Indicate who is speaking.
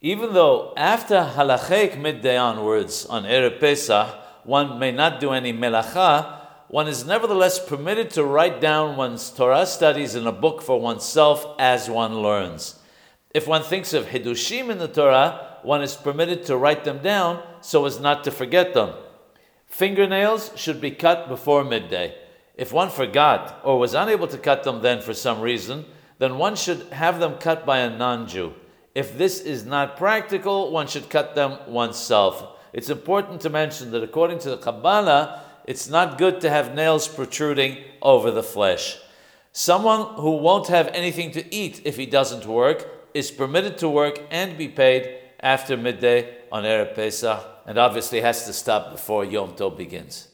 Speaker 1: Even though after halachic midday onwards on Erev Pesach, one may not do any melacha, one is nevertheless permitted to write down one's Torah studies in a book for oneself as one learns. If one thinks of Hidushim in the Torah, one is permitted to write them down so as not to forget them. Fingernails should be cut before midday. If one forgot or was unable to cut them then for some reason, then one should have them cut by a non Jew. If this is not practical, one should cut them oneself. It's important to mention that according to the Kabbalah, it's not good to have nails protruding over the flesh. Someone who won't have anything to eat if he doesn't work is permitted to work and be paid after midday on Erev Pesach, and obviously has to stop before Yom Tov begins.